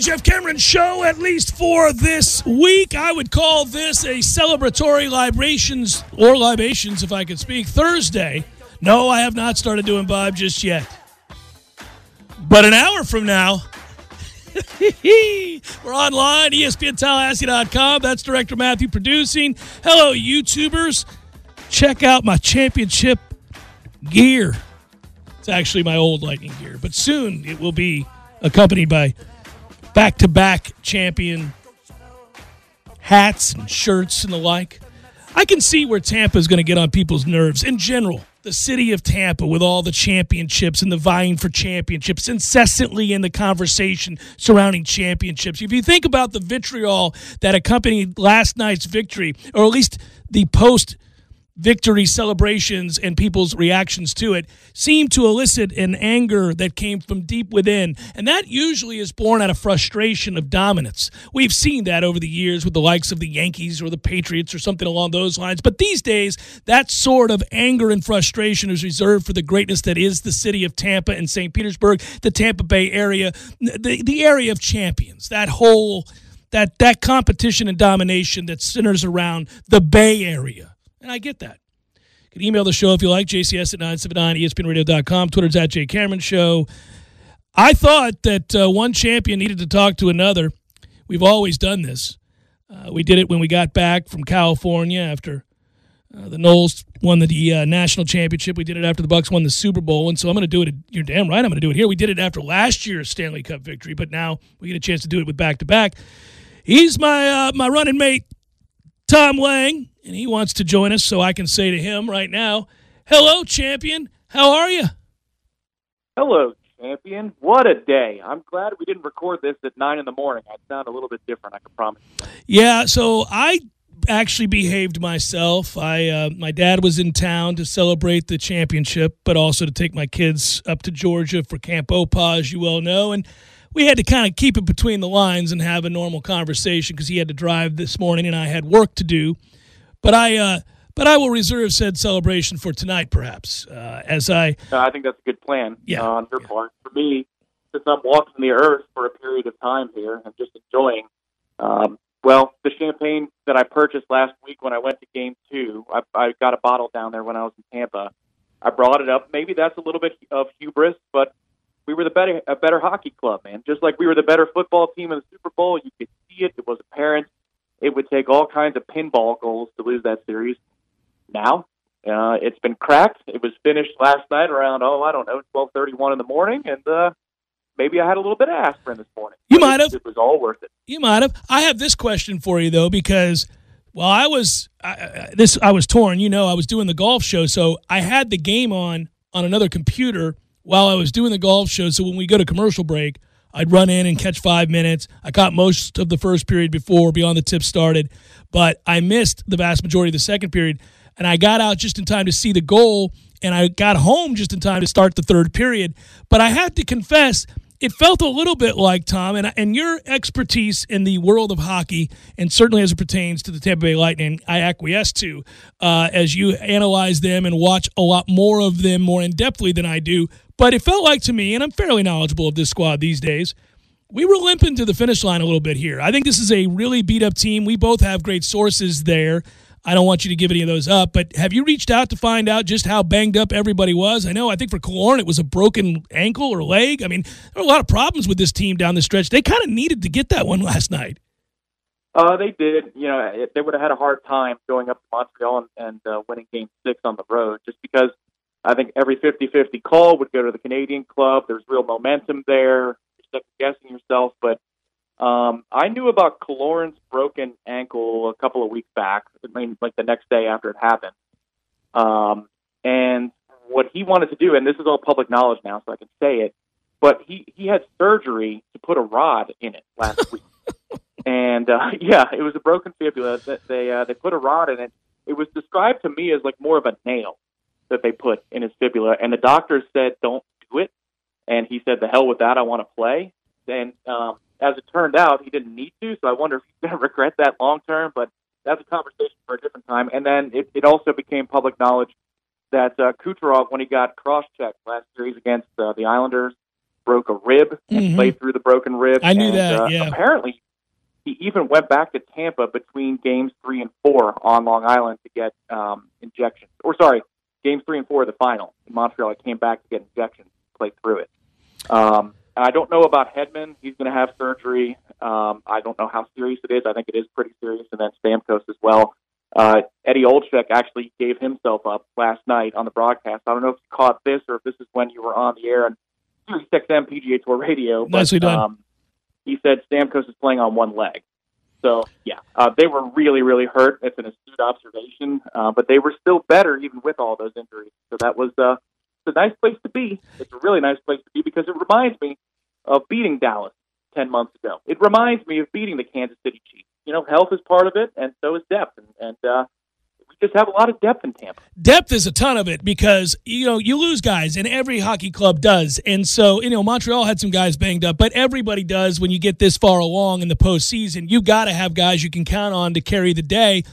the Jeff Cameron Show, at least for this week. I would call this a celebratory libations, or libations, if I could speak, Thursday. No, I have not started doing Bob just yet. But an hour from now, we're online, ESPNTallahassee.com. That's Director Matthew producing. Hello, YouTubers. Check out my championship gear. It's actually my old Lightning gear, but soon it will be accompanied by back to back champion hats and shirts and the like. I can see where Tampa is going to get on people's nerves in general. The city of Tampa, with all the championships and the vying for championships, incessantly in the conversation surrounding championships. If you think about the vitriol that accompanied last night's victory, or at least the post victory celebrations and people's reactions to it seem to elicit an anger that came from deep within. And that usually is born out of frustration of dominance. We've seen that over the years with the likes of the Yankees or the Patriots or something along those lines. But these days, that sort of anger and frustration is reserved for the greatness that is the city of Tampa and St. Petersburg, the Tampa Bay area, the, the area of champions, that whole. That, that competition and domination that centers around the Bay Area. And I get that. You can email the show if you like, jcs at 979 espnradio.com. Twitter's at Jay Cameron Show. I thought that uh, one champion needed to talk to another. We've always done this. Uh, we did it when we got back from California after uh, the Noles won the uh, national championship. We did it after the Bucks won the Super Bowl, and so I'm going to do it. You're damn right. I'm going to do it here. We did it after last year's Stanley Cup victory, but now we get a chance to do it with back to back. He's my uh, my running mate, Tom Lang, and he wants to join us, so I can say to him right now, "Hello, champion. How are you?" Hello, champion. What a day. I'm glad we didn't record this at 9 in the morning. I'd sound a little bit different, I can promise. Yeah, so I actually behaved myself. I uh, my dad was in town to celebrate the championship, but also to take my kids up to Georgia for Camp Opa, as you well know, and we had to kind of keep it between the lines and have a normal conversation because he had to drive this morning and I had work to do. But I uh, but I will reserve said celebration for tonight, perhaps, uh, as I I think that's a good plan Yeah. uh, on your part. For me, since I'm walking the earth for a period of time here and just enjoying, um, well, the champagne that I purchased last week when I went to game two, I, I got a bottle down there when I was in Tampa. I brought it up. Maybe that's a little bit of hubris, but we were the better a better hockey club, man. Just like we were the better football team in the Super Bowl, you could see it. It was apparent. It would take all kinds of pinball goals to lose that series. Now, uh, it's been cracked. It was finished last night around oh I don't know twelve thirty one in the morning, and uh, maybe I had a little bit of aspirin this morning. You might have. It was all worth it. You might have. I have this question for you though, because while I was I- this, I was torn. You know, I was doing the golf show, so I had the game on on another computer while I was doing the golf show. So when we go to commercial break, I'd run in and catch five minutes. I caught most of the first period before beyond the tip started, but I missed the vast majority of the second period, and I got out just in time to see the goal. And I got home just in time to start the third period. But I have to confess, it felt a little bit like Tom and and your expertise in the world of hockey, and certainly as it pertains to the Tampa Bay Lightning, I acquiesce to uh, as you analyze them and watch a lot more of them more in depthly than I do. But it felt like to me, and I'm fairly knowledgeable of this squad these days. We were limping to the finish line a little bit here. I think this is a really beat up team. We both have great sources there. I don't want you to give any of those up, but have you reached out to find out just how banged up everybody was? I know, I think for Killorn it was a broken ankle or leg. I mean, there were a lot of problems with this team down the stretch. They kind of needed to get that one last night. Uh, they did. You know, they would have had a hard time going up to Montreal and, and uh, winning Game Six on the road, just because I think every 50-50 call would go to the Canadian club. There's real momentum there. You're second guessing yourself, but um, I knew about Killorn's broken ankle a couple of weeks back. I mean, like the next day after it happened. Um, and what he wanted to do, and this is all public knowledge now, so I can say it, but he he had surgery to put a rod in it last week and uh, yeah, it was a broken fibula. That they uh, they put a rod in it. It was described to me as like more of a nail that they put in his fibula, and the doctors said don't do it. And he said, "The hell with that! I want to play." And um, as it turned out, he didn't need to. So I wonder if he's going to regret that long term. But that's a conversation for a different time. And then it, it also became public knowledge that uh, Kucherov, when he got cross-checked last series against uh, the Islanders, broke a rib and Mhm. played through the broken rib. I knew and, that, Uh, yeah. Apparently, he even went back to Tampa between games three and four on Long Island to get um, injections. Or sorry, games three and four of the final in Montreal. I came back to get injections, played through it. Um, I don't know about Hedman. He's going to have surgery. Um, I don't know how serious it is. I think it is pretty serious. And then Stamkos as well. Uh, Eddie Olczyk actually gave himself up last night on the broadcast. I don't know if you caught this or if this is when you were on the air on Sirius XM PGA Tour Radio. But, Nicely done. Um, he said Stamkos is playing on one leg. So yeah, uh, they were really, really hurt. It's an astute observation, uh, but they were still better even with all those injuries. So that was uh, it's a nice place to be. It's a really nice place to be because it reminds me of beating Dallas ten months ago. It reminds me of beating the Kansas City Chiefs. You know, health is part of it, and so is depth, and, and uh, just have a lot of depth in Tampa. depth is a ton of it because you know you lose guys and every hockey club does. And so you know montreal had some guys banged up but everybody does when you get this far along in the postseason. You got to have guys you can count on to carry the day.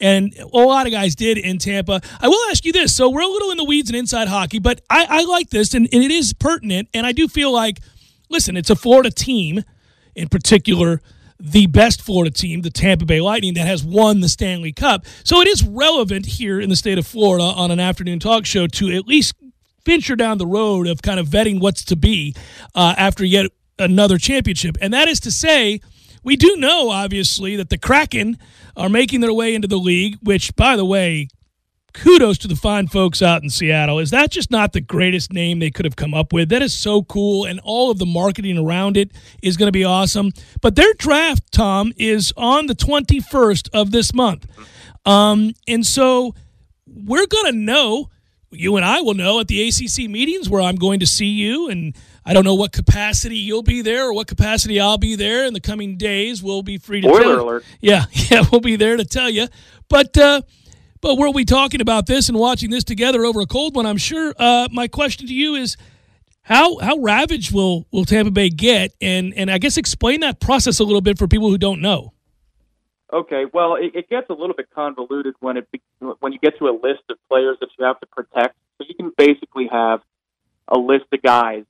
And a lot of guys did in tampa. I will ask you this. So we're a little in the weeds and inside hockey but i, I like this and, and it is pertinent. And i do feel like listen it's a florida team in particular the best Florida team, the Tampa Bay Lightning, that has won the Stanley Cup. So it is relevant here in the state of Florida on an afternoon talk show to at least venture down the road of kind of vetting what's to be uh, after yet another championship. And that is to say, we do know, obviously, that the Kraken are making their way into the league, which, by the way, kudos to the fine folks out in Seattle. Is that just not the greatest name they could have come up with? That is so cool, and all of the marketing around it is going to be awesome. But their draft, Tom, is on the 21st of this month. Um, and so we're going to know, you and I will know at the ACC meetings where I'm going to see you. And I don't know what capacity you'll be there or what capacity I'll be there in the coming days. We'll be free to Spoiler tell- alert. yeah, yeah, we'll be there to tell you. But uh, but we'll be talking about this and watching this together over a cold one. I'm sure. Uh, my question to you is, how how ravaged will will Tampa Bay get? And and I guess explain that process a little bit for people who don't know. Okay, well, it, it gets a little bit convoluted when it when you get to a list of players that you have to protect. So you can basically have a list of guys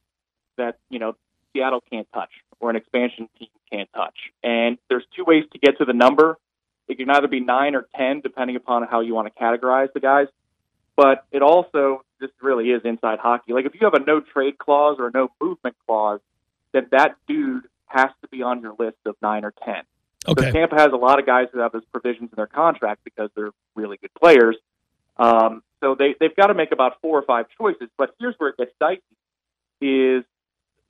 that you know Seattle can't touch or an expansion team can't touch, and there's two ways to get to the number. It can either be nine or ten, depending upon how you want to categorize the guys. But it also this really is inside hockey. Like if you have a no trade clause or a no movement clause, then that dude has to be on your list of nine or ten. Okay. So Tampa has a lot of guys who have those provisions in their contract because they're really good players. Um, so they they've got to make about four or five choices. But here's where it gets dicey: is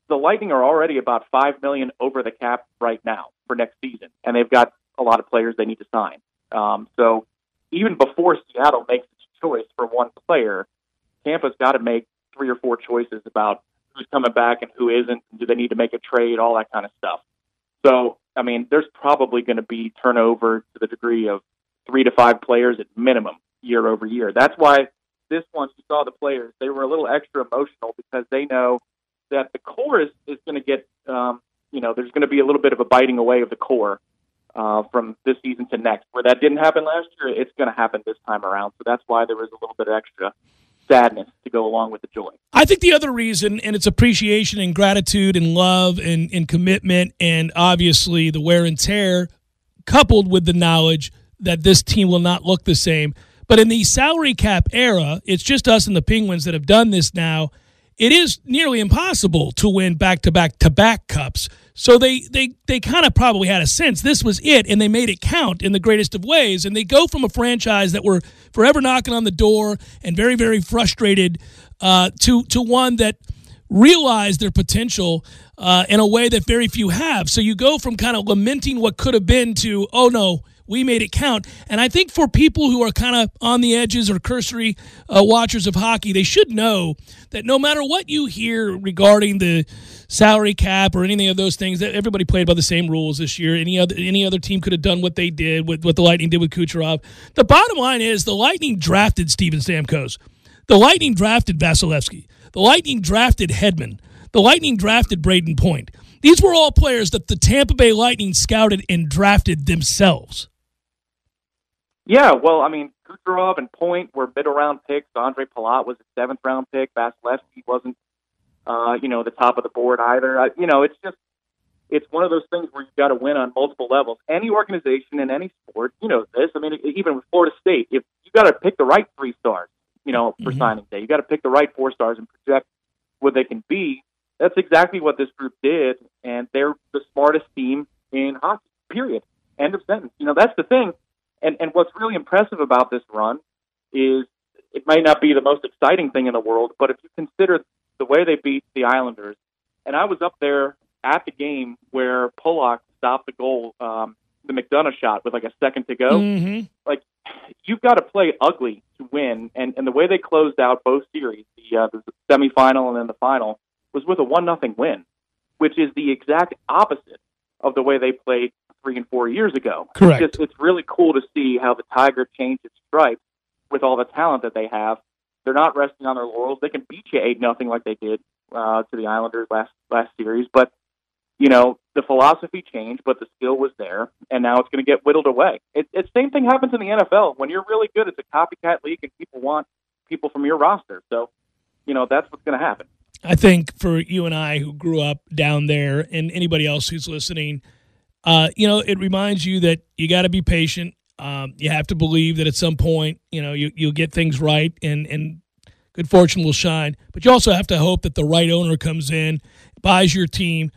the Lightning are already about five million over the cap right now for next season, and they've got a lot of players they need to sign. Um, so even before Seattle makes its choice for one player, Tampa's got to make three or four choices about who's coming back and who isn't. Do they need to make a trade? All that kind of stuff. So, I mean, there's probably going to be turnover to the degree of three to five players at minimum year over year. That's why this one, you saw the players, they were a little extra emotional because they know that the core is, is going to get, um, you know, there's going to be a little bit of a biting away of the core uh, from this season to next. Where that didn't happen last year, it's going to happen this time around. So that's why there was a little bit of extra sadness to go along with the joy. I think the other reason, and it's appreciation and gratitude and love and, and commitment, and obviously the wear and tear, coupled with the knowledge that this team will not look the same. But in the salary cap era, it's just us and the Penguins that have done this now. It is nearly impossible to win back to back to back cups. So they they they kind of probably had a sense this was it, and they made it count in the greatest of ways. And they go from a franchise that were forever knocking on the door and very very frustrated uh, to to one that realized their potential uh, in a way that very few have. So you go from kind of lamenting what could have been to oh no. We made it count. And I think for people who are kind of on the edges or cursory uh, watchers of hockey, they should know that no matter what you hear regarding the salary cap or anything of those things, that everybody played by the same rules this year. Any other any other team could have done what they did, with what the Lightning did with Kucherov. The bottom line is the Lightning drafted Steven Stamkos. The Lightning drafted Vasilevskiy. The Lightning drafted Hedman. The Lightning drafted Brayden Point. These were all players that the Tampa Bay Lightning scouted and drafted themselves. Yeah, well, I mean, Kucherov and Point were middle round picks. Ondrej Palat was a seventh round pick. Vasilevskiy wasn't, uh, you know, the top of the board either. I, you know, it's just it's one of those things where you've got to win on multiple levels. Any organization in any sport, you know this. I mean, even with Florida State, if you got to pick the right three stars, you know, for Mhm. signing day, you got to pick the right four stars and project what they can be. That's exactly what this group did, and they're the smartest team in hockey. Period. End of sentence. You know, that's the thing. And and what's really impressive about this run is it might not be the most exciting thing in the world, but if you consider the way they beat the Islanders, and I was up there at the game where Pollock stopped the goal, um, the McDonough shot with like a second to go. Mhm. Like You've got to play ugly to win, and and the way they closed out both series, the uh, the semifinal and then the final, was with a one nothing win, which is the exact opposite of the way they played three and four years ago. Correct. It's, just, it's really cool to see how the Tiger changed its stripes with all the talent that they have. They're not resting on their laurels. They can beat you eight nothing like they did uh, to the Islanders last last series, but you know the philosophy changed, but the skill was there, and now it's going to get whittled away. It, it's same thing happens in the NFL. When you're really good, it's a copycat league, and people want people from your roster. So, you know that's what's going to happen. I think for you and I who grew up down there, and anybody else who's listening, uh, you know, it reminds you that you got to be patient. Um, you have to believe that at some point, you know, you, you'll get things right, and and good fortune will shine. But you also have to hope that the right owner comes in, buys your team,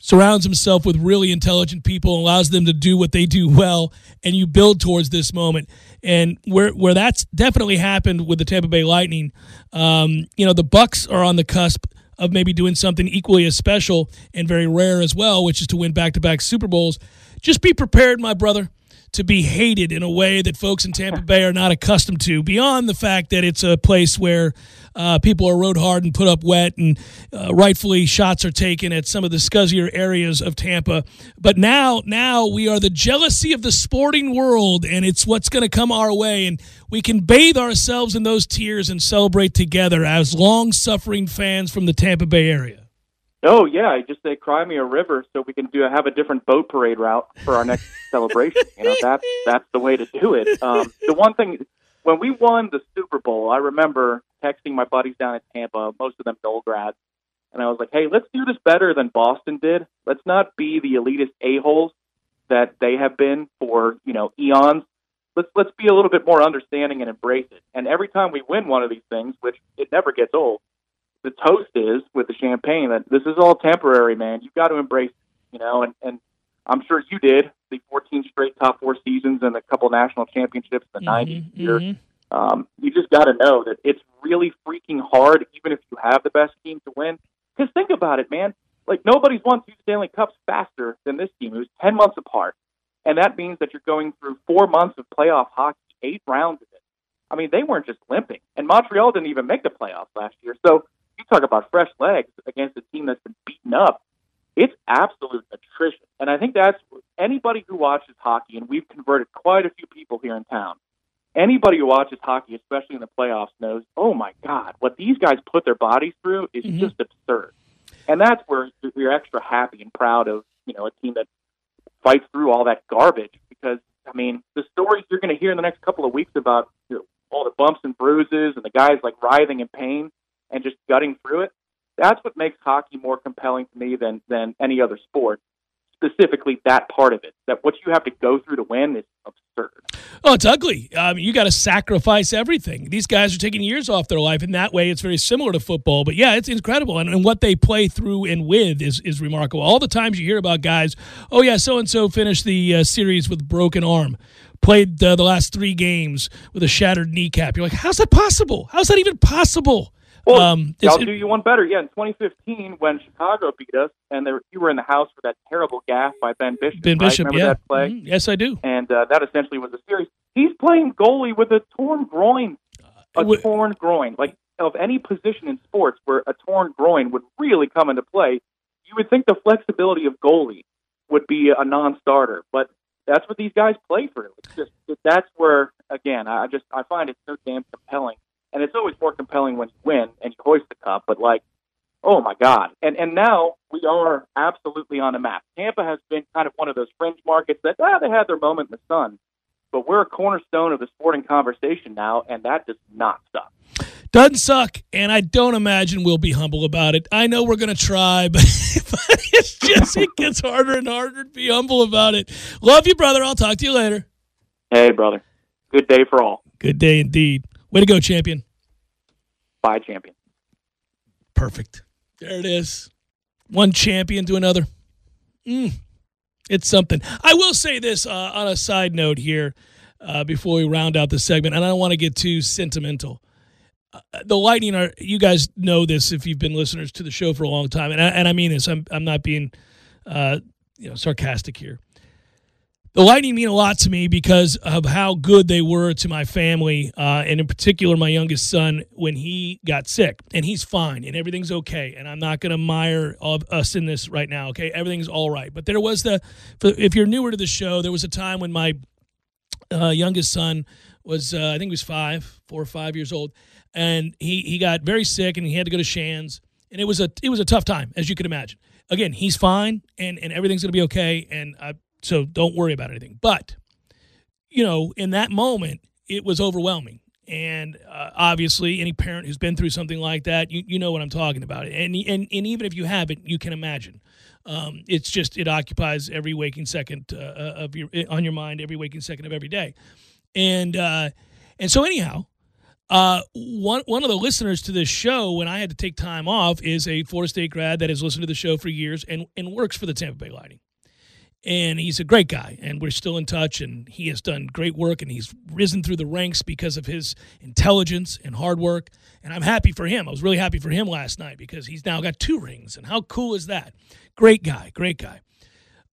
surrounds himself with really intelligent people, allows them to do what they do well, and you build towards this moment. And where where that's definitely happened with the Tampa Bay Lightning, um, you know, the Bucks are on the cusp of maybe doing something equally as special and very rare as well, which is to win back to back Super Bowls. Just be prepared, my brother, to be hated in a way that folks in Tampa Bay are not accustomed to, beyond the fact that it's a place where uh, people are rode hard and put up wet, and uh, rightfully shots are taken at some of the scuzzier areas of Tampa. But now, now we are the jealousy of the sporting world, and it's what's going to come our way, and we can bathe ourselves in those tears and celebrate together as long-suffering fans from the Tampa Bay area. Oh yeah, I just say cry me a river so we can do have a different boat parade route for our next celebration. You know, that's that's the way to do it. Um, the one thing when we won the Super Bowl, I remember texting my buddies down in Tampa, most of them Dole grads, and I was like, "Hey, let's do this better than Boston did. Let's not be the elitist a holes that they have been for you know eons. Let's let's be a little bit more understanding and embrace it. And every time we win one of these things, which it never gets old, the toast is with the champagne that this is all temporary, man. You've got to embrace it, you know, and, and I'm sure you did the 14 straight top four seasons and a couple national championships in the 90s here. Mhm. Um, you just got to know that it's really freaking hard, even if you have the best team to win. Because think about it, man. Like nobody's won two Stanley Cups faster than this team. It was 10 months apart, and that means that you're going through four months of playoff hockey, eight rounds of it. I mean, they weren't just limping, and Montreal didn't even make the playoffs last year. So talk about fresh legs against a team that's been beaten up. It's absolute attrition. And I think that's anybody who watches hockey, and we've converted quite a few people here in town. Anybody who watches hockey, especially in the playoffs, knows, oh my God, what these guys put their bodies through is Mhm. just absurd. And that's where you're extra happy and proud of, you know, a team that fights through all that garbage because, I mean, the stories you're going to hear in the next couple of weeks about you know, all the bumps and bruises and the guys like writhing in pain and just gutting through it. That's what makes hockey more compelling to me than than any other sport. Specifically, that part of it, that what you have to go through to win is absurd. Oh, it's ugly. Um, you got to sacrifice everything. These guys are taking years off their life, and that way it's very similar to football. But yeah, it's incredible, and, and what they play through and with is is remarkable. All the times you hear about guys, oh yeah, so and so finished the uh, series with broken arm, played uh, the last three games with a shattered kneecap. You're like, how's that possible? How's that even possible? Well, Um, I'll it's- do you one better. Yeah, in 2015, when Chicago beat us, and there, you were in the house for that terrible gaffe by Ben Bishop. Ben right? Bishop, Remember yeah, that play? Mhm. yes, I do. And uh, that essentially was the series. He's playing goalie with a torn groin. A Wh- torn groin. Like of any position in sports where a torn groin would really come into play, you would think the flexibility of goalie would be a non-starter. But that's what these guys play through. It's just that's where again I just I find it so damn compelling, and it's always more compelling when you win and you hoist the cup. But like, oh my god! And and now we are absolutely on a map. Tampa has been kind of one of those fringe markets that ah, they had their moment in the sun, but we're a cornerstone of the sporting conversation now, and that does not stop. Doesn't suck, and I don't imagine we'll be humble about it. I know we're going to try, but, but it's just, it gets harder and harder to be humble about it. Love you, brother. I'll talk to you later. Hey, brother. Good day for all. Good day indeed. Way to go, champion. Bye, champion. Perfect. There it is. One champion to another. Mm, it's something. I will say this uh, on a side note here uh, before we round out the segment, and I don't want to get too sentimental. Uh, the Lightning are, you guys know this if you've been listeners to the show for a long time, and I, and I mean this. I'm, I'm not being uh, you know sarcastic here. The Lightning mean a lot to me because of how good they were to my family, uh, and in particular, my youngest son when he got sick. And he's fine, and everything's okay. And I'm not going to mire us in this right now. Okay, everything's all right. But there was the, if you're newer to the show, there was a time when my uh, youngest son was, uh, I think he was five, four or five years old, and he he got very sick, and he had to go to Shands, and it was a it was a tough time, as you can imagine. Again, he's fine, and and everything's going to be okay, and I so don't worry about anything. But, you know, in that moment, it was overwhelming. And uh, obviously, any parent who's been through something like that, you, you know what I'm talking about. And, and, and even if you haven't, you can imagine. Um, it's just, it occupies every waking second uh, of your, on your mind, every waking second of every day. And, uh, and so, anyhow, uh, one one of the listeners to this show, when I had to take time off, is a Florida State grad that has listened to the show for years and, and works for the Tampa Bay Lightning and he's a great guy and we're still in touch and he has done great work and he's risen through the ranks because of his intelligence and hard work and i'm happy for him i was really happy for him last night because he's now got two rings and how cool is that great guy great guy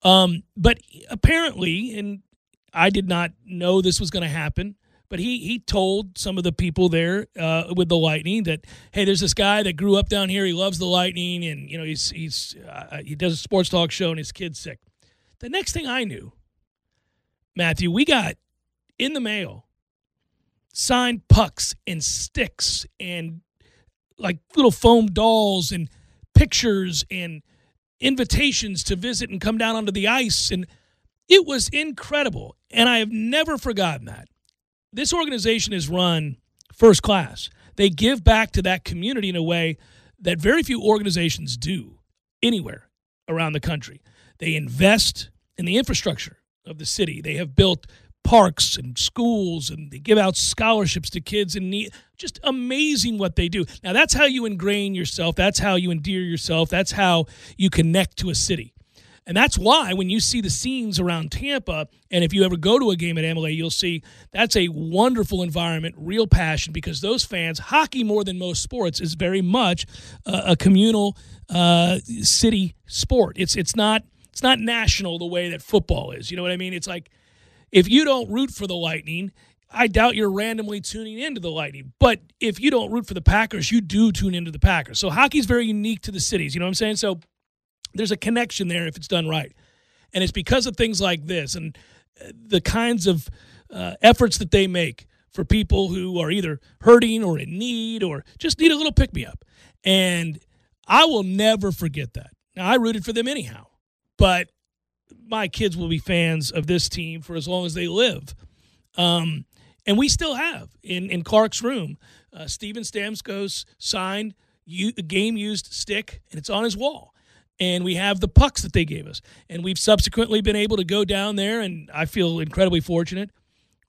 um, but apparently and i did not know this was going to happen but he he told some of the people there uh, with the Lightning that hey, there's this guy that grew up down here. He loves the Lightning, and you know he's he's uh, he does a sports talk show, and his kid's sick. The next thing I knew, Matthew, we got in the mail signed pucks and sticks and like little foam dolls and pictures and invitations to visit and come down onto the ice. And it was incredible. And I have never forgotten that. This organization is run first class. They give back to that community in a way that very few organizations do anywhere around the country. They invest in the infrastructure of the city. They have built parks and schools and they give out scholarships to kids in need. Just amazing what they do. Now, that's how you ingrain yourself. That's how you endear yourself. That's how you connect to a city. And that's why when you see the scenes around Tampa, and if you ever go to a game at Amalie, you'll see that's a wonderful environment, real passion, because those fans, hockey more than most sports, is very much a, communal uh, city sport. It's it's not it's not national the way that football is. You know what I mean? It's like if you don't root for the Lightning, I doubt you're randomly tuning into the Lightning. But if you don't root for the Packers, you do tune into the Packers. So hockey's very unique to the cities. You know what I'm saying? So there's a connection there if it's done right. And it's because of things like this and uh, the kinds of uh, efforts that they make for people who are either hurting or in need or just need a little pick me up. And I will never forget that. Now, I rooted for them anyhow but my kids will be fans of this team for as long as they live. Um, and we still have in, in Clark's room, uh, Steven Stamkos signed a game used stick, and it's on his wall. And we have the pucks that they gave us. And we've subsequently been able to go down there, and I feel incredibly fortunate.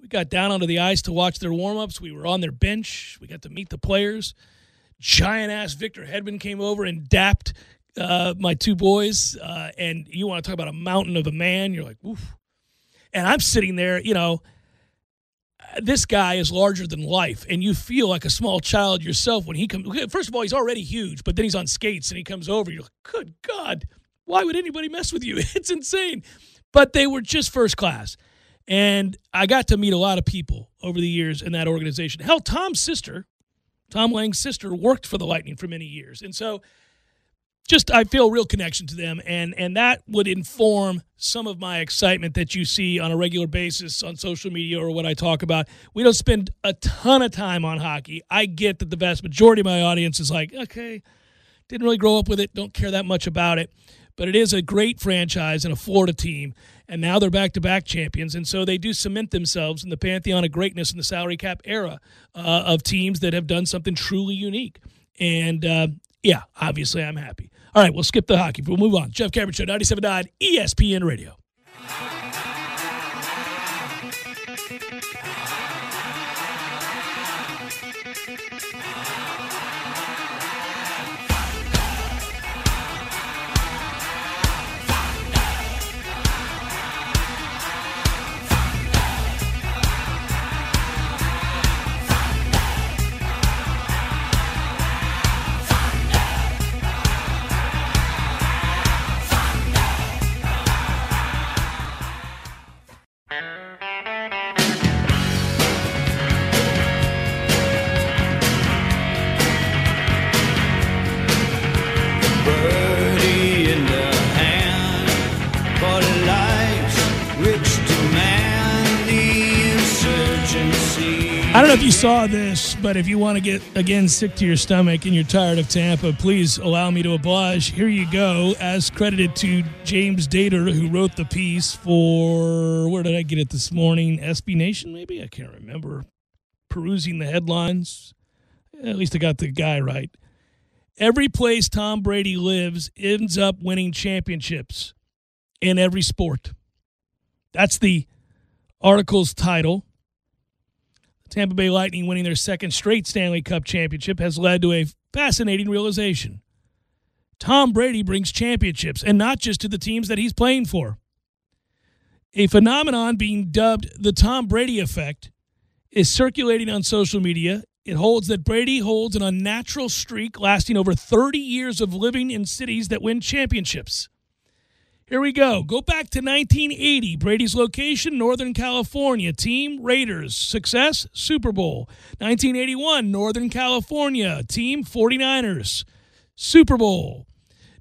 We got down onto the ice to watch their warm ups. We were on their bench. We got to meet the players. Giant ass Victor Hedman came over and dapped uh, my two boys, uh, and you want to talk about a mountain of a man. You're like, oof. And I'm sitting there, you know, this guy is larger than life, and you feel like a small child yourself when he comes. First of all, he's already huge, but then he's on skates and he comes over. You're like, good God, why would anybody mess with you? It's insane. But they were just first class. And I got to meet a lot of people over the years in that organization. Hell, Tom's sister, Tom Lang's sister, worked for the Lightning for many years. And so just I feel real connection to them, and and that would inform some of my excitement that you see on a regular basis on social media or what I talk about. We don't spend a ton of time on hockey. I get that the vast majority of my audience is like, okay, didn't really grow up with it, don't care that much about it. but it is a great franchise and a Florida team. And now they're back to back champions. And so they do cement themselves in the pantheon of greatness in the salary cap era uh, of teams that have done something truly unique. And uh, yeah, obviously I'm happy. All right, we'll skip the hockey. We'll move on. Jeff Cameron Show, 97.9 ESPN Radio. Know if you saw this, but if you want to get again sick to your stomach and you're tired of Tampa, please allow me to oblige. Here you go, as credited to James Dator, who wrote the piece for where did I get it this morning? SB Nation, maybe I can't remember. Perusing the headlines, at least I got the guy right. Every place Tom Brady lives ends up winning championships in every sport. That's the article's title. Tampa Bay Lightning winning their second straight Stanley Cup championship has led to a fascinating realization. Tom Brady brings championships, and not just to the teams that he's playing for. A phenomenon being dubbed the Tom Brady effect is circulating on social media. It holds that Brady holds an unnatural streak lasting over 30 years of living in cities that win championships. Here we go. Go back to 1980. Brady's location, Northern California. Team Raiders. Success, Super Bowl. 1981, Northern California. Team 49ers. Super Bowl.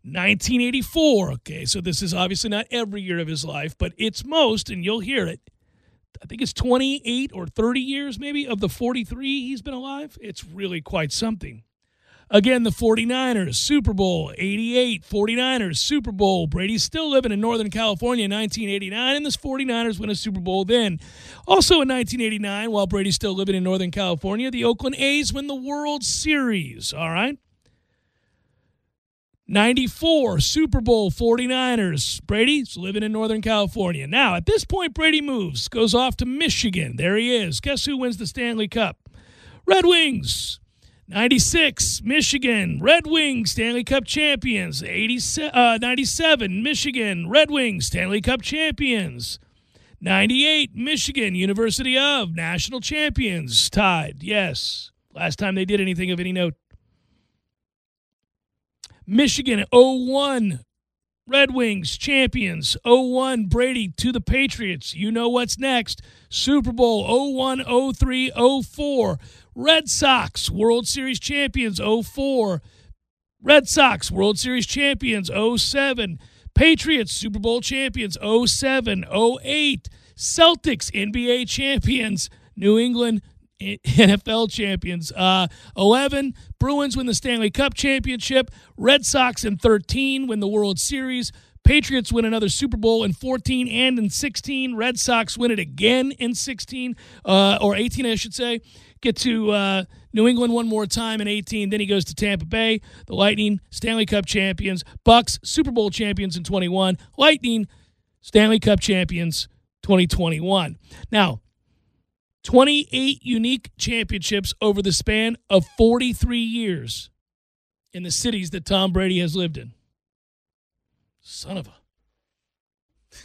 1984. Okay, so this is obviously not every year of his life, but it's most, and you'll hear it. I think it's 28 or 30 years, maybe, of the 43 he's been alive. It's really quite something. Again, the 49ers, Super Bowl, 88, 49ers, Super Bowl. Brady's still living in Northern California in 1989, and the 49ers win a Super Bowl then. Also in 1989, while Brady's still living in Northern California, the Oakland A's win the World Series, all right? 94, Super Bowl, 49ers. Brady's living in Northern California. Now, at this point, Brady moves, goes off to Michigan. There he is. Guess who wins the Stanley Cup? Red Wings. 96, Michigan, Red Wings, Stanley Cup champions. 87, uh, 97, Michigan, Red Wings, Stanley Cup champions. 98, Michigan, University of, national champions. Tied, yes. Last time they did anything of any note. Michigan 01 Red Wings champions 01 Brady to the Patriots. You know what's next. Super Bowl 01 03 04 Red Sox World Series champions 04 Red Sox World Series champions 07 Patriots Super Bowl champions 07 08 Celtics NBA champions New England NFL champions. Uh, 11, Bruins win the Stanley Cup championship. Red Sox in 13 win the World Series. Patriots win another Super Bowl in 14 and in 16. Red Sox win it again in 16, uh, or 18, I should say. Get to uh, New England one more time in 18. Then he goes to Tampa Bay. The Lightning, Stanley Cup champions. Bucks, Super Bowl champions in 21. Lightning, Stanley Cup champions 2021. Now, 28 unique championships over the span of 43 years in the cities that Tom Brady has lived in. Son of a.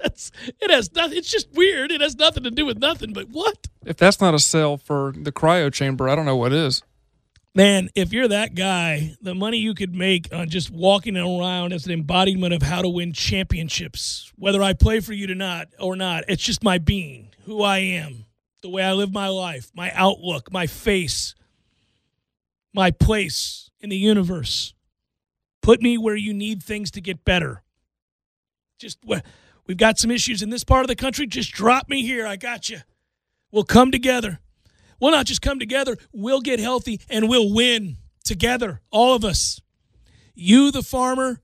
That's it has nothing it's just weird. It has nothing to do with nothing, but what? If that's not a sell for the cryo chamber, I don't know what is. Man, if you're that guy, the money you could make on just walking around as an embodiment of how to win championships, whether I play for you to not or not, it's just my being, who I am, the way I live my life, my outlook, my face, my place in the universe. Put me where you need things to get better. Just we've got some issues in this part of the country. Just drop me here. I got you. We'll come together. We'll not just come together, we'll get healthy and we'll win together, all of us. You, the farmer,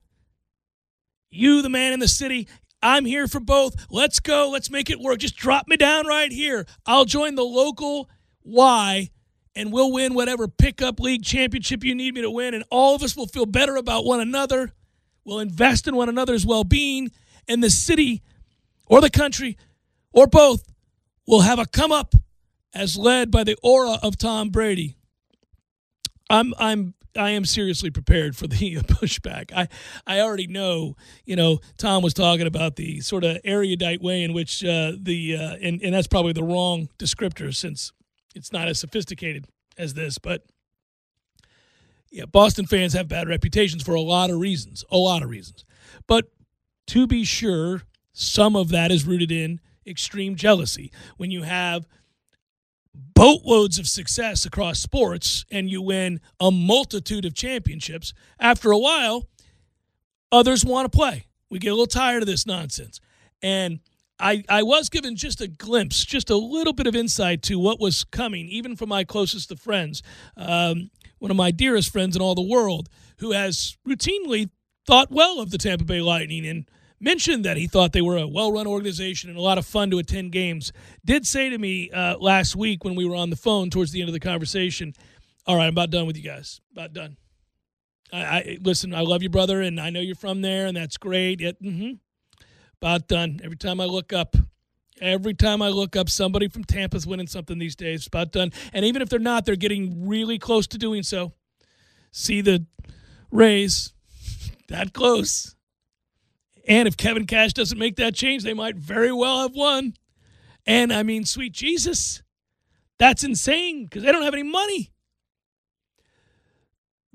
you, the man in the city. I'm here for both. Let's go. Let's make it work. Just drop me down right here. I'll join the local Y and we'll win whatever pickup league championship you need me to win. And all of us will feel better about one another. We'll invest in one another's well being. And the city or the country or both will have a come up as led by the aura of Tom Brady. I'm I'm I am seriously prepared for the pushback. I I already know. You know, Tom was talking about the sort of erudite way in which uh, the uh, and and that's probably the wrong descriptor since it's not as sophisticated as this. But yeah, Boston fans have bad reputations for a lot of reasons, a lot of reasons. But to be sure, some of that is rooted in extreme jealousy. When you have boatloads of success across sports and you win a multitude of championships, after a while, others want to play. We get a little tired of this nonsense. And I, I was given just a glimpse, just a little bit of insight to what was coming, even from my closest of friends, um, one of my dearest friends in all the world, who has routinely thought well of the Tampa Bay Lightning and mentioned that he thought they were a well run organization and a lot of fun to attend games. Did say to me uh, last week when we were on the phone towards the end of the conversation, All right, I'm about done with you guys. About done. I, I listen. I love you, brother, and I know you're from there, and that's great. It, mm-hmm. About done. Every time I look up, every time I look up, somebody from Tampa's winning something these days. About done. And even if they're not, they're getting really close to doing so. See the Rays that close. And if Kevin Cash doesn't make that change, they might very well have won. And I mean, sweet Jesus, that's insane because they don't have any money.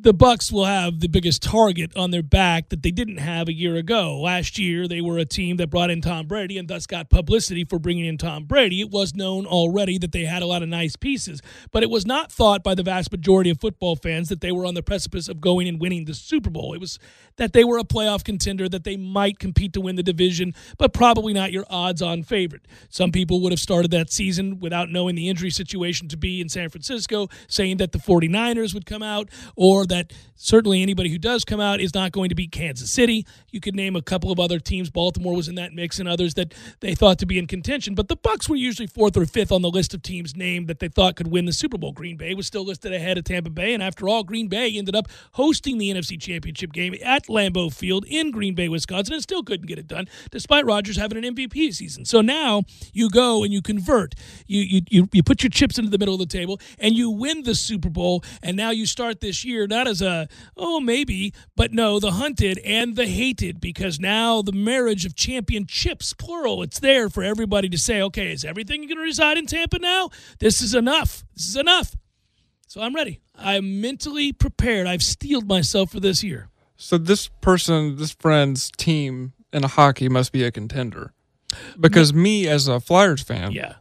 The Bucks will have the biggest target on their back that they didn't have a year ago. Last year, they were a team that brought in Tom Brady and thus got publicity for bringing in Tom Brady. It was known already that they had a lot of nice pieces, but it was not thought by the vast majority of football fans that they were on the precipice of going and winning the Super Bowl. It was that they were a playoff contender, that they might compete to win the division, but probably not your odds on favorite. Some people would have started that season without knowing the injury situation to be in San Francisco, saying that the 49ers would come out or that certainly anybody who does come out is not going to beat Kansas City. You could name a couple of other teams. Baltimore was in that mix and others that they thought to be in contention, but the Bucks were usually fourth or fifth on the list of teams named that they thought could win the Super Bowl. Green Bay was still listed ahead of Tampa Bay, and after all, Green Bay ended up hosting the NFC Championship game at Lambeau Field in Green Bay, Wisconsin, and still couldn't get it done despite Rodgers having an MVP season. So now you go and you convert. You you you, you put your chips into the middle of the table and you win the Super Bowl, and now you start this year not as a oh maybe, but no, the hunted and the hated because now the marriage of championships plural, it's there for everybody to say, okay, is everything going to reside in Tampa now? This is enough. This is enough. So I'm ready. I'm mentally prepared. I've steeled myself for this year. So this person, this friend's team in hockey must be a contender. Because me as a Flyers fan, Yeah.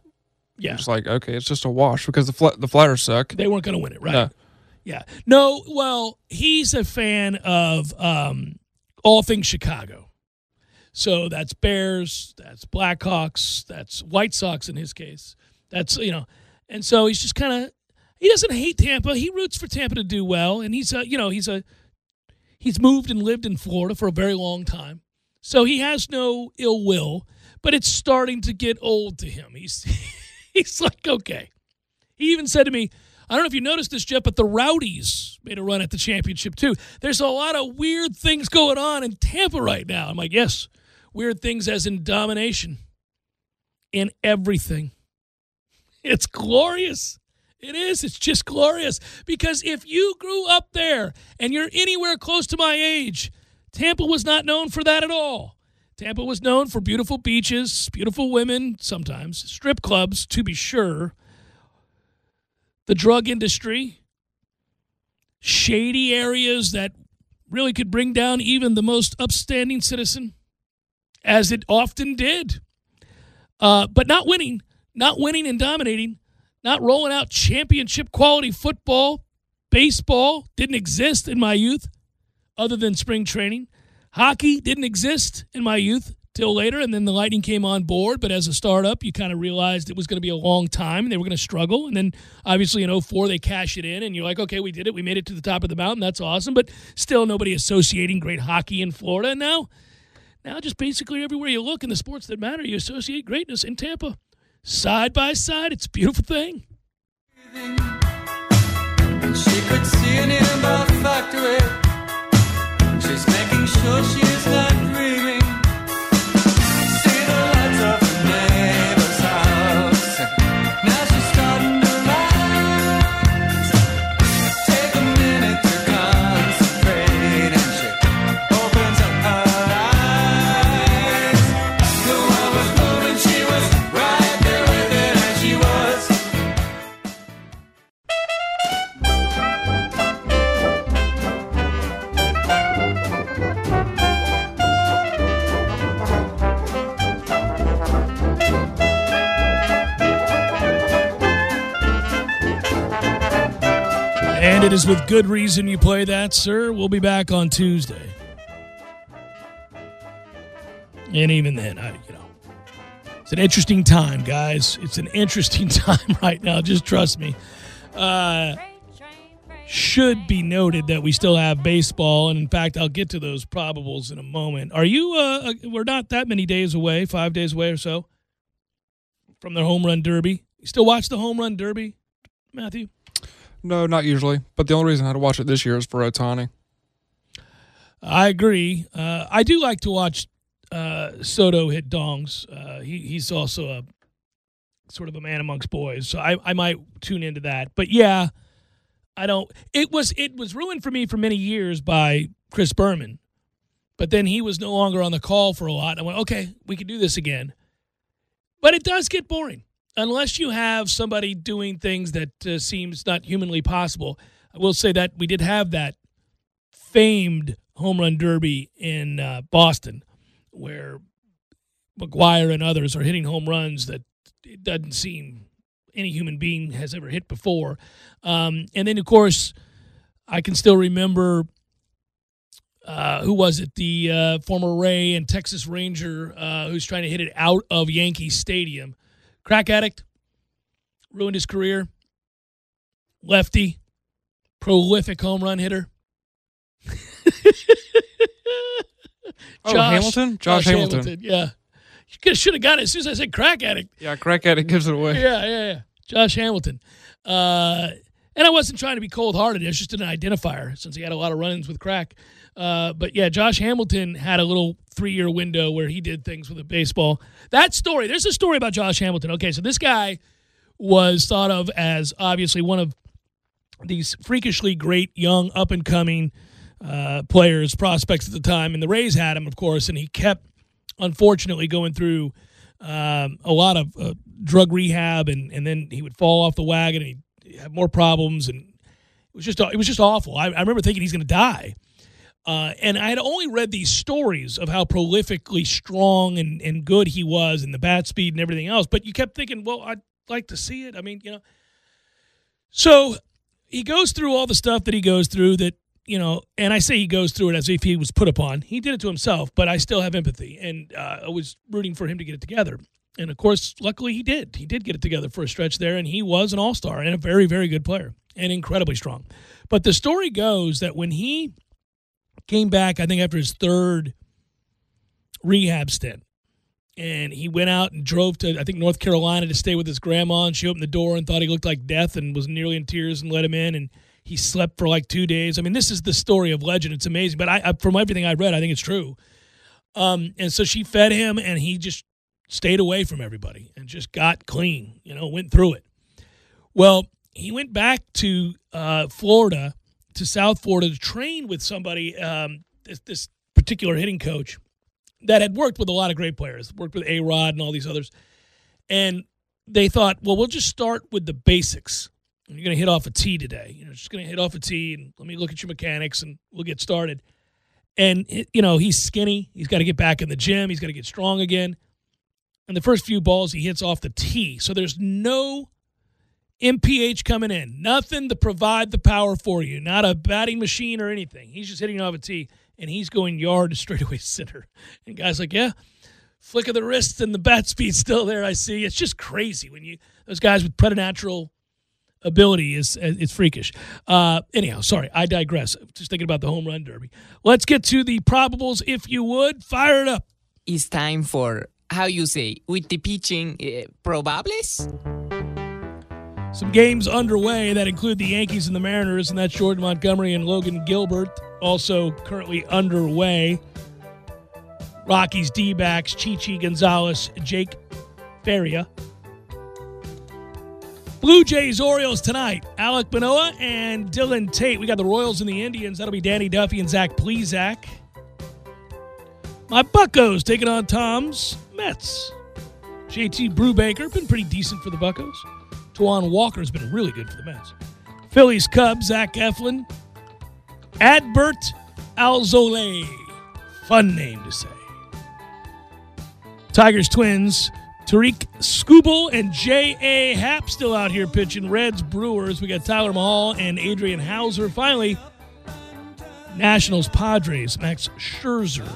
Yeah. it's like okay, it's just a wash because the Fly- the Flyers suck. They weren't going to win it, right? Yeah. Yeah. No, well, he's a fan of um, all things Chicago. So that's Bears, that's Blackhawks, that's White Sox in his case. That's, you know, and so he's just kind of, he doesn't hate Tampa. He roots for Tampa to do well. And he's a, you know, he's a, he's moved and lived in Florida for a very long time. So he has no ill will, but it's starting to get old to him. He's, he's like, okay. He even said to me, I don't know if you noticed this, Jeff, but the Rowdies made a run at the championship too. There's a lot of weird things going on in Tampa right now. I'm like, yes, weird things as in domination in everything. It's glorious. It is. It's just glorious. Because if you grew up there and you're anywhere close to my age, Tampa was not known for that at all. Tampa was known for beautiful beaches, beautiful women, sometimes, strip clubs, to be sure, the drug industry, shady areas that really could bring down even the most upstanding citizen, as it often did. Uh, but not winning, not winning and dominating, not rolling out championship quality football, baseball didn't exist in my youth other than spring training. Hockey didn't exist in my youth till later, and then the Lightning came on board. But as a startup, you kind of realized it was going to be a long time, and they were going to struggle. And then obviously in 04, they cash it in, and you're like, okay, we did it. We made it to the top of the mountain. That's awesome. But still, nobody associating great hockey in Florida. Now, now just basically everywhere you look in the sports that matter, you associate greatness in Tampa. Side by side, it's a beautiful thing. She could see in the factory. She's making sure she's And it is with good reason you play that, sir. We'll be back on Tuesday. And even then, I, you know, it's an interesting time, guys. It's an interesting time right now. Just trust me. Uh, should be noted that we still have baseball, and in fact, I'll get to those probables in a moment. Are you? Uh, we're not that many days away, five days away or so, from the home run derby. You still watch the home run derby, Matthew? No, not usually. But the only reason I had to watch it this year is for Ohtani. I agree. Uh, I do like to watch uh, Soto hit dongs. Uh, he, he's also a sort of a man amongst boys, so I, I might tune into that. But yeah, I don't. It was it was ruined for me for many years by Chris Berman, but then he was no longer on the call for a lot. I went, okay, we can do this again. But it does get boring unless you have somebody doing things that uh, seems not humanly possible. I will say that we did have that famed home run derby in uh, Boston, where McGwire and others are hitting home runs that it doesn't seem any human being has ever hit before. Um, and then, of course, I can still remember uh, who was it? The uh, former Ray and Texas Ranger uh, who's trying to hit it out of Yankee Stadium. Crack addict, ruined his career. Lefty, prolific home run hitter. Oh, Hamilton? Josh Hamilton. Yeah. You should have got it as soon as I said crack addict. Yeah, crack addict gives it away. Yeah, yeah, yeah. Josh Hamilton. Uh, and I wasn't trying to be cold hearted. It was just an identifier since he had a lot of run ins with crack. Uh, but yeah, Josh Hamilton had a little three year window where he did things with a baseball. That story, there's a story about Josh Hamilton. Okay, so this guy was thought of as obviously one of these freakishly great young up and coming uh, players, prospects at the time. And the Rays had him, of course, and he kept, unfortunately, going through um, a lot of uh, drug rehab, and, and then he would fall off the wagon and he'd have more problems. And it was just, it was just awful. I, I remember thinking he's going to die. Uh, and I had only read these stories of how prolifically strong and, and good he was and the bat speed and everything else. But you kept thinking, well, I'd like to see it. I mean, you know. So he goes through all the stuff that he goes through that, you know, and I say he goes through it as if he was put upon. He did it to himself, but I still have empathy. And uh, I was rooting for him to get it together. And of course, luckily he did. He did get it together for a stretch there, and he was an all star and a very, very good player and incredibly strong. But the story goes that when he came back, I think after his third rehab stint, and he went out and drove to I think North Carolina to stay with his grandma, and she opened the door and thought he looked like death and was nearly in tears and let him in, and he slept for like two days. I mean, this is the story of legend. It's amazing, but I, from everything I read, I think it's true. Um, and so she fed him, and he just stayed away from everybody and just got clean. You know, went through it. Well, he went back to uh, Florida, to South Florida, to train with somebody. Um, this, this particular hitting coach that had worked with a lot of great players, worked with A Rod and all these others. And they thought, well, we'll just start with the basics. You're going to hit off a tee today. You know, just going to hit off a tee and let me look at your mechanics and we'll get started. And, you know, he's skinny. He's got to get back in the gym. He's got to get strong again. And the first few balls he hits off the tee. So there's no MPH coming in. Nothing to provide the power for you. Not a batting machine or anything. He's just hitting off a tee and he's going yard to straightaway center. And guys like, yeah, flick of the wrist and the bat speed still there. I see. It's just crazy when you those guys with preternatural ability is it's freakish. Uh, anyhow, sorry, I digress. Just thinking about the home run derby. Let's get to the probables, if you would. Fire it up. it's time for how you say with the pitching uh, probables. Some games underway that include the Yankees and the Mariners, and that's Jordan Montgomery and Logan Gilbert, also currently underway. Rockies, D backs, Chichi Gonzalez, Jake Faria. Blue Jays, Orioles tonight. Alek Manoah and Dillon Tate. We got the Royals and the Indians. That'll be Danny Duffy and Zach Plesac. My Buckos taking on Tom's Mets. JT Brubaker, been pretty decent for the Buckos. Taijuan Walker's been really good for the Mets. Phillies Cubs, Zach Eflin. Adbert Alzolay. Fun name to say. Tigers Twins, Tarik Skubal and J.A. Happ still out here pitching. Reds Brewers. We got Tyler Mahle and Adrian Houser. Finally, Nationals Padres, Max Scherzer,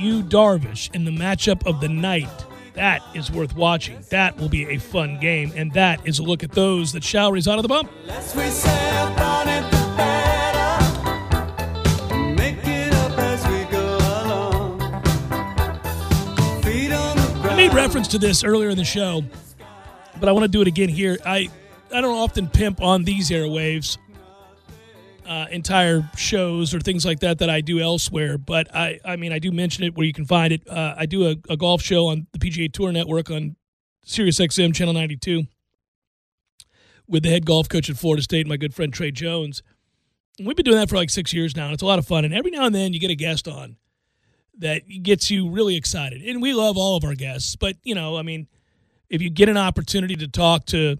Yu Darvish in the matchup of the night. That is worth watching. That will be a fun game, and that is a look at those that shall rise out of the bump. Less we say about it, the better. Make it up as we go along. Feet on the ground. I made reference to this earlier in the show, but I want to do it again here. I I don't often pimp on these airwaves uh, entire shows or things like that that I do elsewhere, but I I mean I do mention it where you can find it. Uh, I do a, a golf show on the PGA Tour Network on Sirius XM Channel 92 with the head golf coach at Florida State, my good friend Trey Jones. And we've been doing that for like six years now, and it's a lot of fun. And every now and then you get a guest on that gets you really excited. And we love all of our guests, but you know, I mean, if you get an opportunity to talk to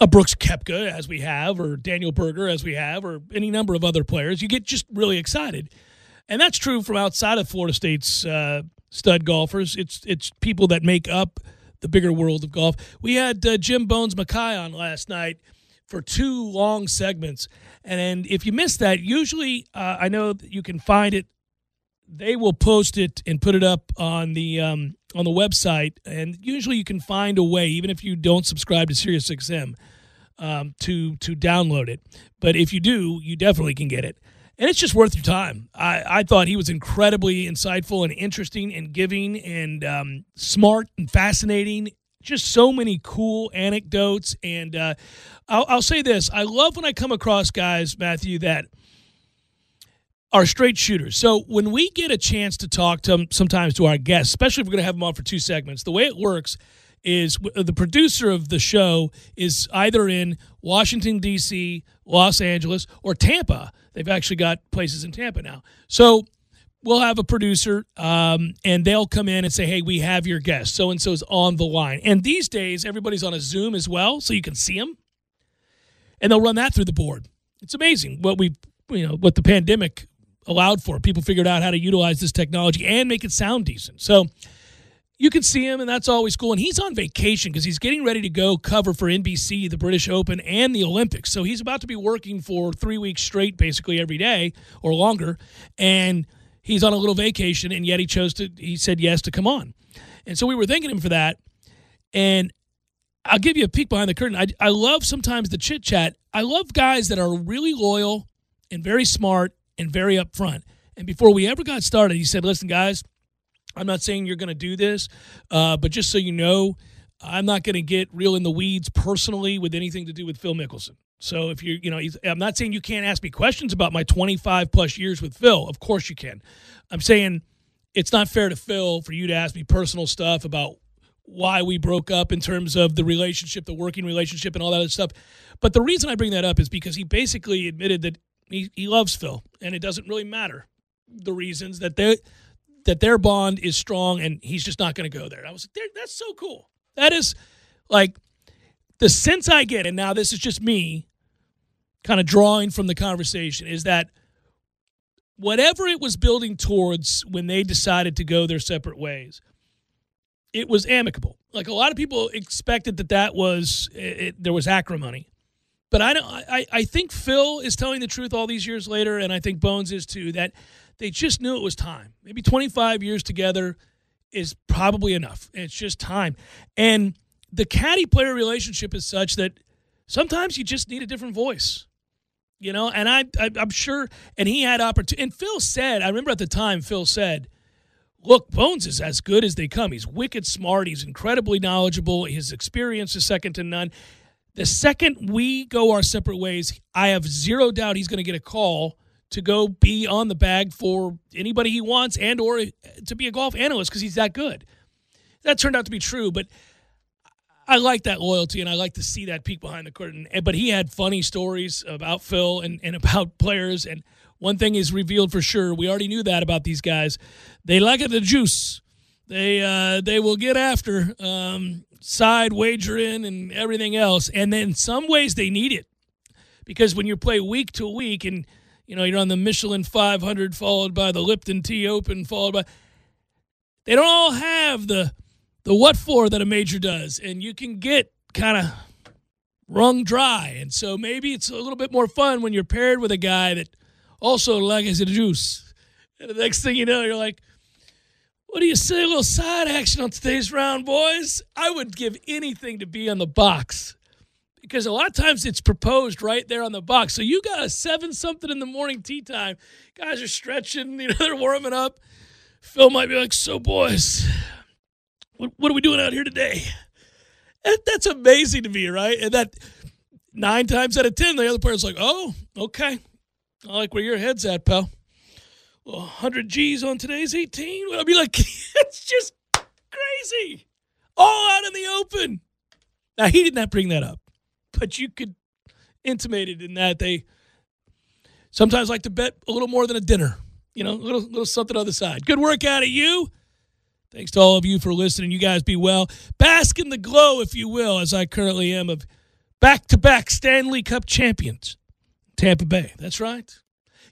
a Brooks Koepka as we have, or Daniel Berger as we have, or any number of other players, you get just really excited. And that's true from outside of Florida State's uh, stud golfers. It's it's people that make up the bigger world of golf. We had uh, Jim Bones Mackay on last night for two long segments, and, if you missed that, usually uh, I know you can find it they will post it and put it up on the um, on the website, and usually you can find a way, even if you don't subscribe to SiriusXM, um, to to download it. But if you do, you definitely can get it, and it's just worth your time. I, I thought he was incredibly insightful and interesting and giving and um, smart and fascinating. Just so many cool anecdotes, and uh, I'll, I'll say this: I love when I come across guys, Matthew, that are straight shooters. So when we get a chance to talk to them, sometimes to our guests, especially if we're going to have them on for two segments, the way it works is the producer of the show is either in Washington D.C., Los Angeles, or Tampa. They've actually got places in Tampa now. So we'll have a producer um, and they'll come in and say, hey, we have your guest. So and so's on the line. And these days, everybody's on a Zoom as well, so you can see them. And they'll run that through the board. It's amazing what we, you know, what the pandemic allowed for. People figured out how to utilize this technology and make it sound decent. So you can see him, and that's always cool. And he's on vacation because he's getting ready to go cover for NBC, the British Open, and the Olympics. So he's about to be working for three weeks straight, basically every day or longer. And he's on a little vacation, and yet he chose to, he said yes to come on. And so we were thanking him for that. And I'll give you a peek behind the curtain. I, I love sometimes the chit chat. I love guys that are really loyal and very smart and very upfront. And before we ever got started, he said, "Listen, guys, I'm not saying you're going to do this, uh, but just so you know, I'm not going to get real in the weeds personally with anything to do with Phil Mickelson. So if you, you know, I'm not saying you can't ask me questions about my 25 plus years with Phil. Of course you can. I'm saying it's not fair to Phil for you to ask me personal stuff about why we broke up in terms of the relationship, the working relationship, and all that other stuff. But the reason I bring that up is because he basically admitted that he, he loves Phil, and it doesn't really matter the reasons that they that their bond is strong, and he's just not going to go there. I was like, that's so cool. That is like the sense I get, and now this is just me kind of drawing from the conversation, is that whatever it was building towards when they decided to go their separate ways, it was amicable. Like a lot of people expected that that was it, it- there was acrimony, but I don't. I I think Phil is telling the truth all these years later, and I think Bones is too. That they just knew it was time. Maybe 25 years together, is probably enough. It's just time. And the caddy player relationship is such that sometimes you just need a different voice. You know, and I, I I'm sure and he had opportunity and Phil said, I remember at the time Phil said, Look, Bones is as good as they come. He's wicked smart. He's incredibly knowledgeable. His experience is second to none. The second we go our separate ways, I have zero doubt he's going to get a call to go be on the bag for anybody he wants and or to be a golf analyst because he's that good. That turned out to be true, but I like that loyalty and I like to see that peek behind the curtain. But he had funny stories about Phil and, and about players. And one thing is revealed for sure. We already knew that about these guys. They like the juice. They uh, they will get after um, side wagering and everything else. And then some ways they need it because when you play week to week and you know you're on the Michelin 500 followed by the Lipton Tea Open followed by they don't all have the the what for that a major does. And you can get kind of wrung dry. And so maybe it's a little bit more fun when you're paired with a guy that also likes the juice. And the next thing you know you're like what do you say a little side action on today's round boys? I would give anything to be on the box because a lot of times it's proposed right there on the box. So you got a seven something in the morning tea time. Guys are stretching, you know, they're warming up. Phil might be like, "So boys, what, what are we doing out here today?" That, that's amazing to me, right? And that nine times out of ten, the other player's like, "Oh, okay, I like where your head's at, pal." Well, 100 G's on today's 18. I'd be like, it's just crazy. All out in the open. Now, he did not bring that up but you could intimate it in that they sometimes like to bet a little more than a dinner. You know, a little little something on the side. Good work out of you. Thanks to all of you for listening. You guys be well. Bask in the glow, if you will, as I currently am, of back to back Stanley Cup champions. Tampa Bay. That's right.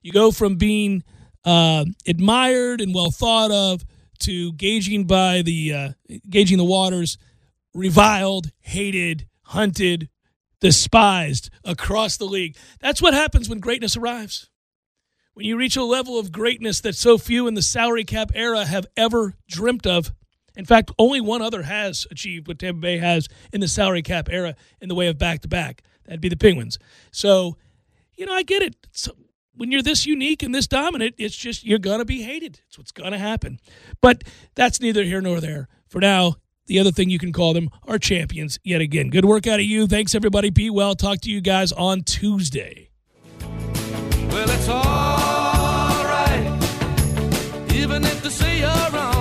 You go from being uh, admired and well thought of to gauging by the uh, gauging the waters, reviled, hated, hunted, despised across the league. That's what happens when greatness arrives. When you reach a level of greatness that so few in the salary cap era have ever dreamt of. In fact, only one other has achieved what Tampa Bay has in the salary cap era in the way of back to back. That'd be the Penguins. So, you know, I get it. So when you're this unique and this dominant, it's just you're gonna be hated. It's what's gonna happen. But that's neither here nor there. For now, the other thing you can call them are champions yet again. Good work out of you. Thanks everybody. Be well. Talk to you guys on Tuesday. Well, it's alright, even if they say you're wrong.